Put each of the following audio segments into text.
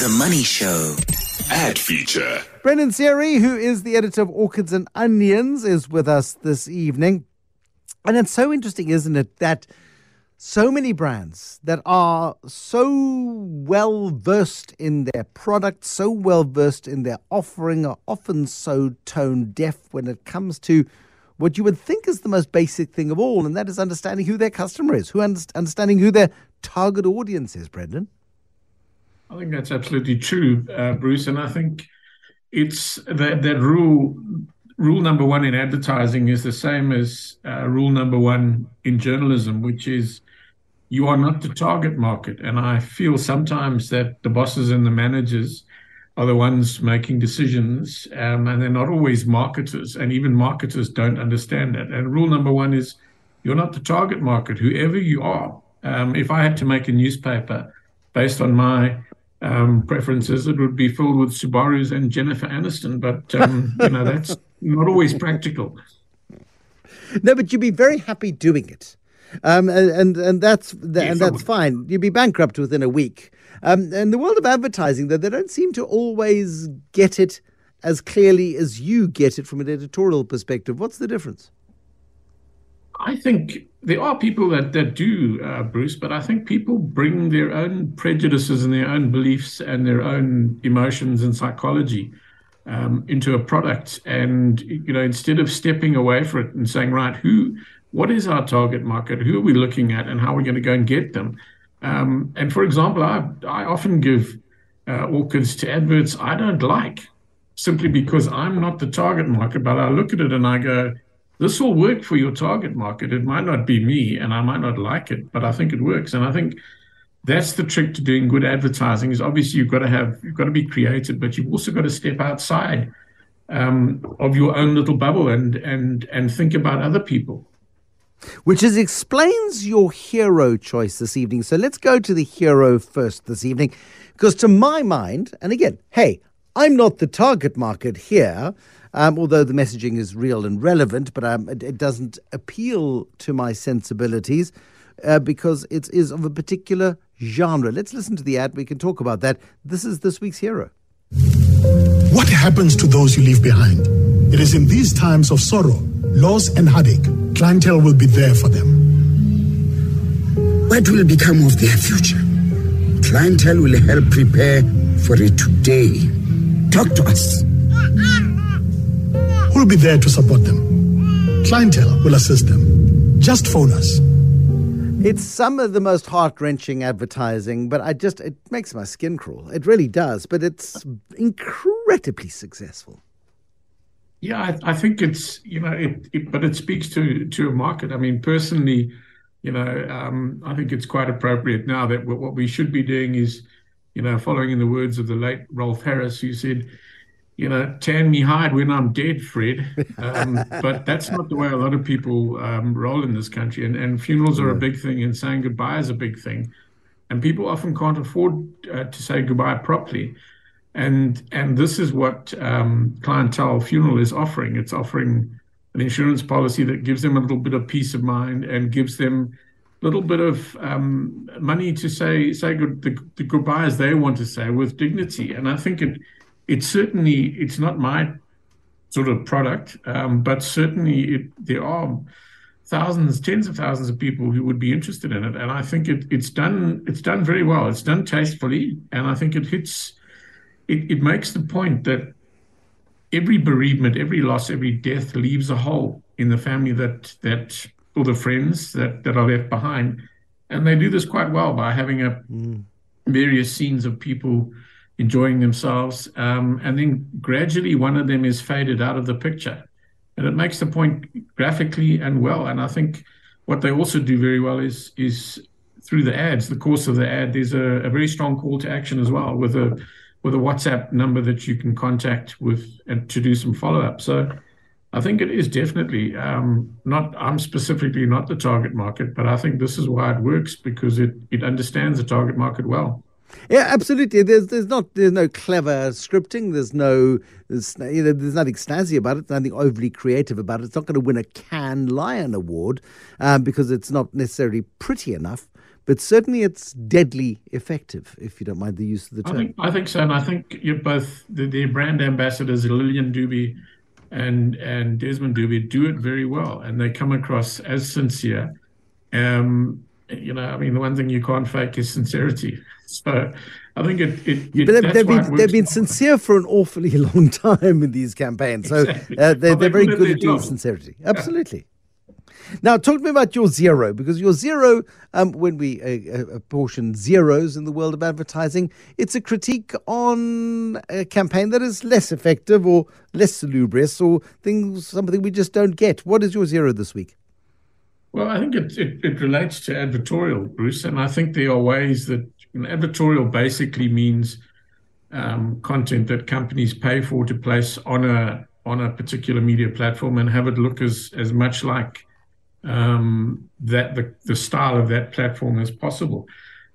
The Money Show. Ad feature. Brendan Seery, who is the editor of Orchids and Onions, is with us this evening. And it's so interesting, isn't it, that so many brands that are so well versed in their product, so well versed in their offering, are often so tone deaf when it comes to what you would think is the most basic thing of all, and that is understanding who their customer is, who understanding who their target audience is, Brendan. I think that's absolutely true, uh, Bruce. And I think it's that, that rule rule number one in advertising is the same as uh, rule number one in journalism, which is you are not the target market. And I feel sometimes that the bosses and the managers are the ones making decisions, um, and they're not always marketers. And even marketers don't understand that. And rule number one is you're not the target market, whoever you are. Um, if I had to make a newspaper based on my um, preferences, it would be filled with Subarus and Jennifer Aniston. But um, you know that's not always practical. No, but you'd be very happy doing it, um, and and that's and that's fine. You'd be bankrupt within a week. Um, in the world of advertising, though, they don't seem to always get it as clearly as you get it from an editorial perspective. What's the difference? I think there are people that, that do, uh, Bruce, but I think people bring their own prejudices and their own beliefs and their own emotions and psychology um, into a product. And, you know, instead of stepping away from it and saying, right, who, what is our target market? Who are we looking at and how are we going to go and get them? Um, and for example, I, I often give uh, orchids to adverts I don't like simply because I'm not the target market, but I look at it and I go, this will work for your target market. It might not be me and I might not like it, but I think it works. And I think that's the trick to doing good advertising is obviously you've got to have you've got to be creative, but you've also got to step outside um, of your own little bubble and and and think about other people. Which is explains your hero choice this evening. So let's go to the hero first this evening. Because to my mind, and again, hey, I'm not the target market here, um, although the messaging is real and relevant, but um, it, it, doesn't appeal to my sensibilities uh, because it is of a particular genre. Let's listen to the ad. We can talk about that. This is this week's hero. What happens to those you leave behind? It is in these times of sorrow, loss, and heartache, clientele will be there for them. What will become of their future? Clientele will help prepare for it today. Talk to us will be there to support them. Clientele will assist them. Just phone us. It's some of the most heart wrenching advertising, but I just, it makes my skin crawl. It really does, but it's incredibly successful. Yeah, I, I think it's, you know, it, it, but it speaks to, to a market. I mean, personally, you know, um, I think it's quite appropriate now that what we should be doing is, you know, following in the words of the late Rolf Harris, who said, you know, tan me hide when I'm dead, Fred. Um, but that's not the way a lot of people um, roll in this country. And, and funerals are yeah. a big thing, and saying goodbye is a big thing. And people often can't afford uh, to say goodbye properly. And and this is what um, clientele funeral is offering. It's offering an insurance policy that gives them a little bit of peace of mind and gives them a little bit of um, money to say say good, the, the goodbyes they want to say with dignity. And I think it it's certainly it's not my sort of product, um, but certainly it, there are thousands, tens of thousands of people who would be interested in it, and I think it, it's done it's done very well. It's done tastefully, and I think it hits it, it makes the point that every bereavement, every loss, every death leaves a hole in the family that that or the friends that that are left behind, and they do this quite well by having a mm. various scenes of people enjoying themselves. Um, and then gradually one of them is faded out of the picture. And it makes the point graphically and well. And I think what they also do very well is is through the ads, the course of the ad, there's a, a very strong call to action as well with a with a WhatsApp number that you can contact with and to do some follow up. So I think it is definitely um, not. I'm specifically not the target market, but I think this is why it works because it it understands the target market well. Yeah, absolutely. There's there's not there's no clever scripting. There's no there's, you know, there's nothing snazzy about it. Nothing overly creative about it. It's not going to win a Cannes Lion Award um, because it's not necessarily pretty enough. but certainly it's deadly effective, if you don't mind the use of the term. I think, I think so. And I think you're both the, the brand ambassadors, Lillian Dube and, and Desmond Dube, do it very well. And they come across as sincere. Um, you know, I mean, the one thing you can't fake is sincerity. So I think it. it, it but they've, been, they've been sincere for an awfully long time in these campaigns. So exactly. uh, they're, they're very good at doing sincerity. Absolutely. Now, talk to me about your zero, because your zero, um, when we uh, uh, apportion zeros in the world of advertising, it's a critique on a campaign that is less effective or less salubrious or things, something we just don't get. What is your zero this week? Well, I think it, it, it relates to advertorial, Bruce, and I think there are ways that you know, advertorial basically means um, content that companies pay for to place on a on a particular media platform and have it look as as much like um, that the, the style of that platform as possible.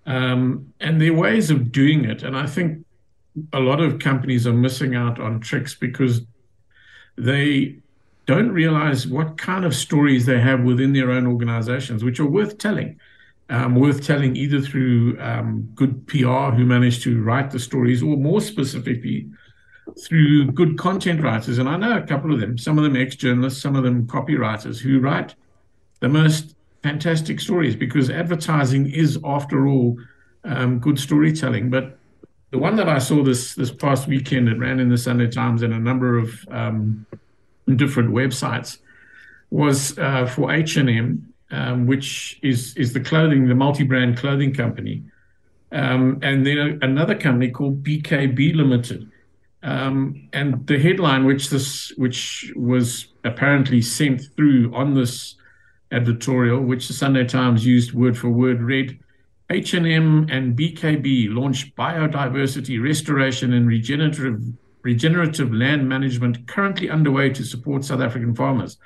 Um, and there are ways of doing it. And I think a lot of companies are missing out on tricks because they don't realize what kind of stories they have within their own organizations, which are worth telling. Um, worth telling either through um, good PR who manage to write the stories, or more specifically, through good content writers. And I know a couple of them, some of them ex journalists, some of them copywriters who write the most fantastic stories because advertising is, after all, um, good storytelling. But the one that I saw this this past weekend, it ran in the Sunday Times and a number of um, different websites, was uh, for H and M, um, which is is the clothing, the multi-brand clothing company, um, and then another company called BKB Limited. Um, and the headline, which this which was apparently sent through on this editorial, which the Sunday Times used word for word, read H&M and BKB launched biodiversity restoration and regenerative regenerative land management currently underway to support South African farmers.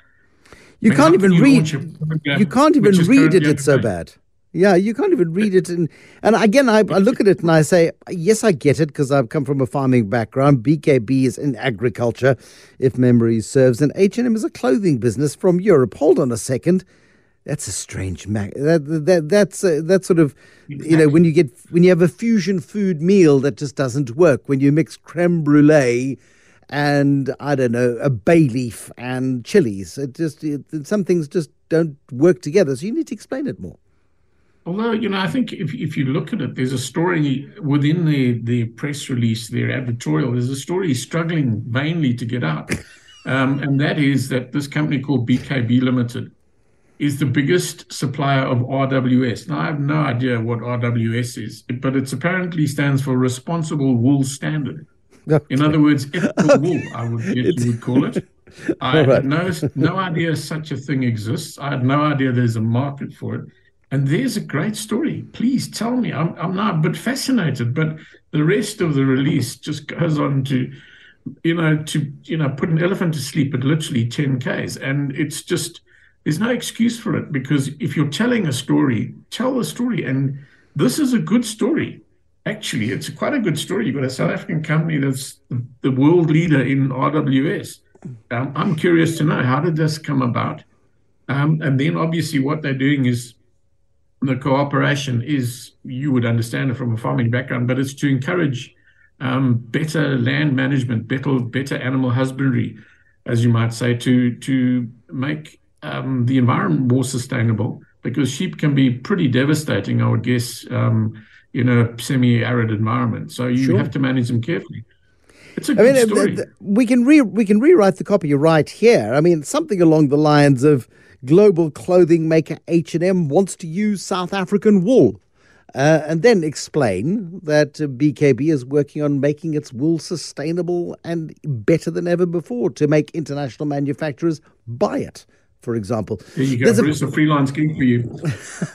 You can't even read. You can't even read it. It's so bad. Yeah, you can't even read it. And and again, I, I look at it and I say, yes, I get it because I've come from a farming background. BKB is in agriculture, if memory serves, and H and M is a clothing business from Europe. Hold on a second. That's a strange mac. that, that that's uh, that sort of exactly. you know when you get when you have a fusion food meal that just doesn't work when you mix creme brulee and I don't know a bay leaf and chilies it just it, some things just don't work together so you need to explain it more. Although, you know, I think if, if you look at it, there's a story within the, the press release, their advertorial. there's a story struggling vainly to get out. Um, and that is that this company called BKB Limited is the biggest supplier of RWS. Now, I have no idea what RWS is, but it apparently stands for Responsible Wool Standard. Okay. In other words, ethical wool, I would you would call it. I right. had no, no idea such a thing exists. I had no idea there's a market for it. And there's a great story. Please tell me. I'm, I'm now a bit fascinated, but the rest of the release just goes on to, you know, to, you know, put an elephant to sleep at literally 10 Ks. And it's just, there's no excuse for it because if you're telling a story, tell the story. And this is a good story. Actually, it's quite a good story. You've got a South African company that's the world leader in RWS. Um, I'm curious to know how did this come about? Um, and then obviously what they're doing is the cooperation is, you would understand it from a farming background, but it's to encourage um, better land management, better better animal husbandry, as you might say, to to make um, the environment more sustainable. Because sheep can be pretty devastating, I would guess, um, in a semi-arid environment. So you sure. have to manage them carefully. It's a I good mean, story. we can re- we can rewrite the copy right here. I mean, something along the lines of global clothing maker H&M wants to use South African wool. Uh, and then explain that BKB is working on making its wool sustainable and better than ever before to make international manufacturers buy it for example. There you go. There's a, a freelance gig for you.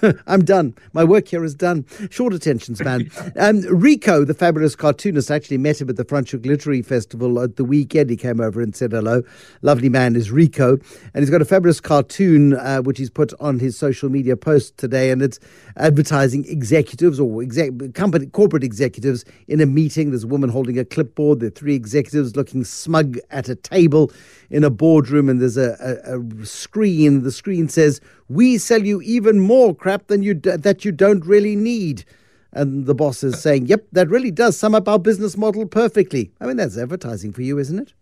I'm done. My work here is done. Short attention span. um, Rico, the fabulous cartoonist, actually met him at the Franschhoek Literary Festival at the weekend. He came over and said hello. Lovely man is Rico. And he's got a fabulous cartoon uh, which he's put on his social media post today. And it's advertising executives or exec- company, corporate executives in a meeting. There's a woman holding a clipboard. There are three executives looking smug at a table in a boardroom. And there's a, a, a screen. The screen says, "We sell you even more crap than you d- that you don't really need." And the boss is saying, "Yep, that really does sum up our business model perfectly." I mean, that's advertising for you, isn't it?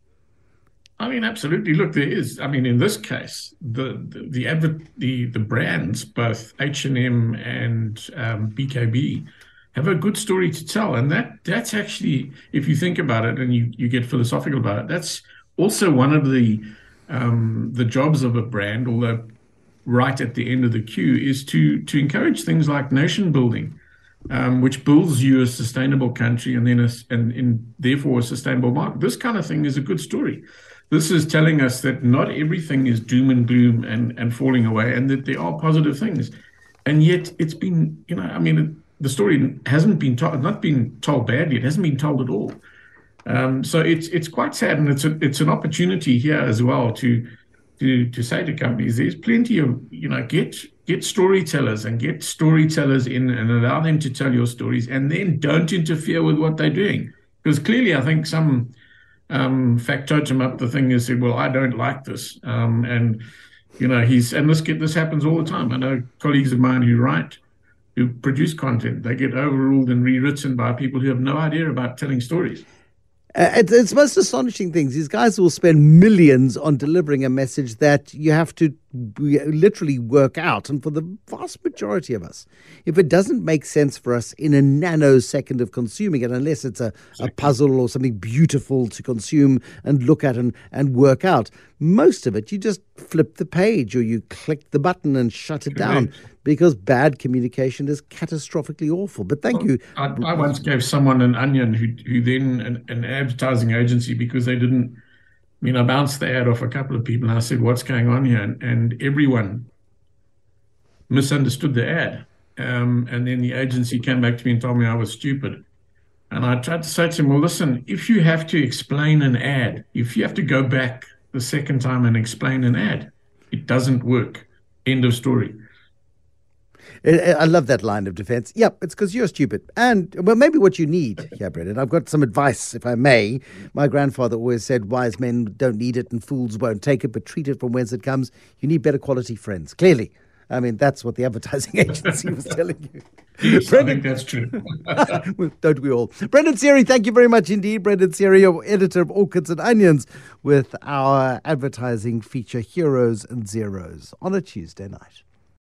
I mean, absolutely. Look, there is. I mean, in this case, the the the adver- the, the brands, both H and M and um, BKB, have a good story to tell, and that that's actually, if you think about it and you you get philosophical about it, that's also one of the um, the jobs of a brand, although right at the end of the queue, is to to encourage things like nation building. Um, which builds you a sustainable country and then a, and, and therefore a sustainable market. This kind of thing is a good story this is telling us that not everything is doom and gloom and, and falling away, and that there are positive things. And yet, it's been, you know, I mean, the story hasn't been told, not been told badly. It hasn't been told at all. Um, so it's it's quite sad, and it's a, it's an opportunity here as well to to to say to companies, there's plenty of you know get get storytellers and get storytellers in and allow them to tell your stories, and then don't interfere with what they're doing because clearly, I think some um, factotum up the thing and said, "Well, I don't like this," um, and you know he's and this get this happens all the time. I know colleagues of mine who write, who produce content, they get overruled and rewritten by people who have no idea about telling stories. Uh, it's, it's most astonishing things. These guys will spend millions on delivering a message that you have to literally work out. And for the vast majority of us, if it doesn't make sense for us in a nanosecond of consuming it, unless it's a, a puzzle or something beautiful to consume and look at and, and work out, most of it you just flip the page or you click the button and shut it down because bad communication is catastrophically awful. But thank well, you. I, I, once gave someone an onion who, who then an, an advertising agency because they didn't I mean, I bounced the ad off a couple of people and I said, What's going on here? And, and everyone misunderstood the ad. Um, and then the agency came back to me and told me I was stupid. And I tried to say to him, Well, listen, if you have to explain an ad, if you have to go back the second time and explain an ad, it doesn't work. End of story. I love that line of defense. Yep, it's because you're stupid. And, well, maybe what you need yeah, Brendan. I've got some advice, if I may. My grandfather always said, wise men don't need it and fools won't take it, but treat it from whence it comes. You need better quality friends, clearly. I mean, that's what the advertising agency was telling you. Yes, Brendan, I think that's true. don't we all? Brendan Seery, thank you very much indeed. Brendan Seery, editor of Orchids and Onions, with our advertising feature Heroes and Zeros on a Tuesday night.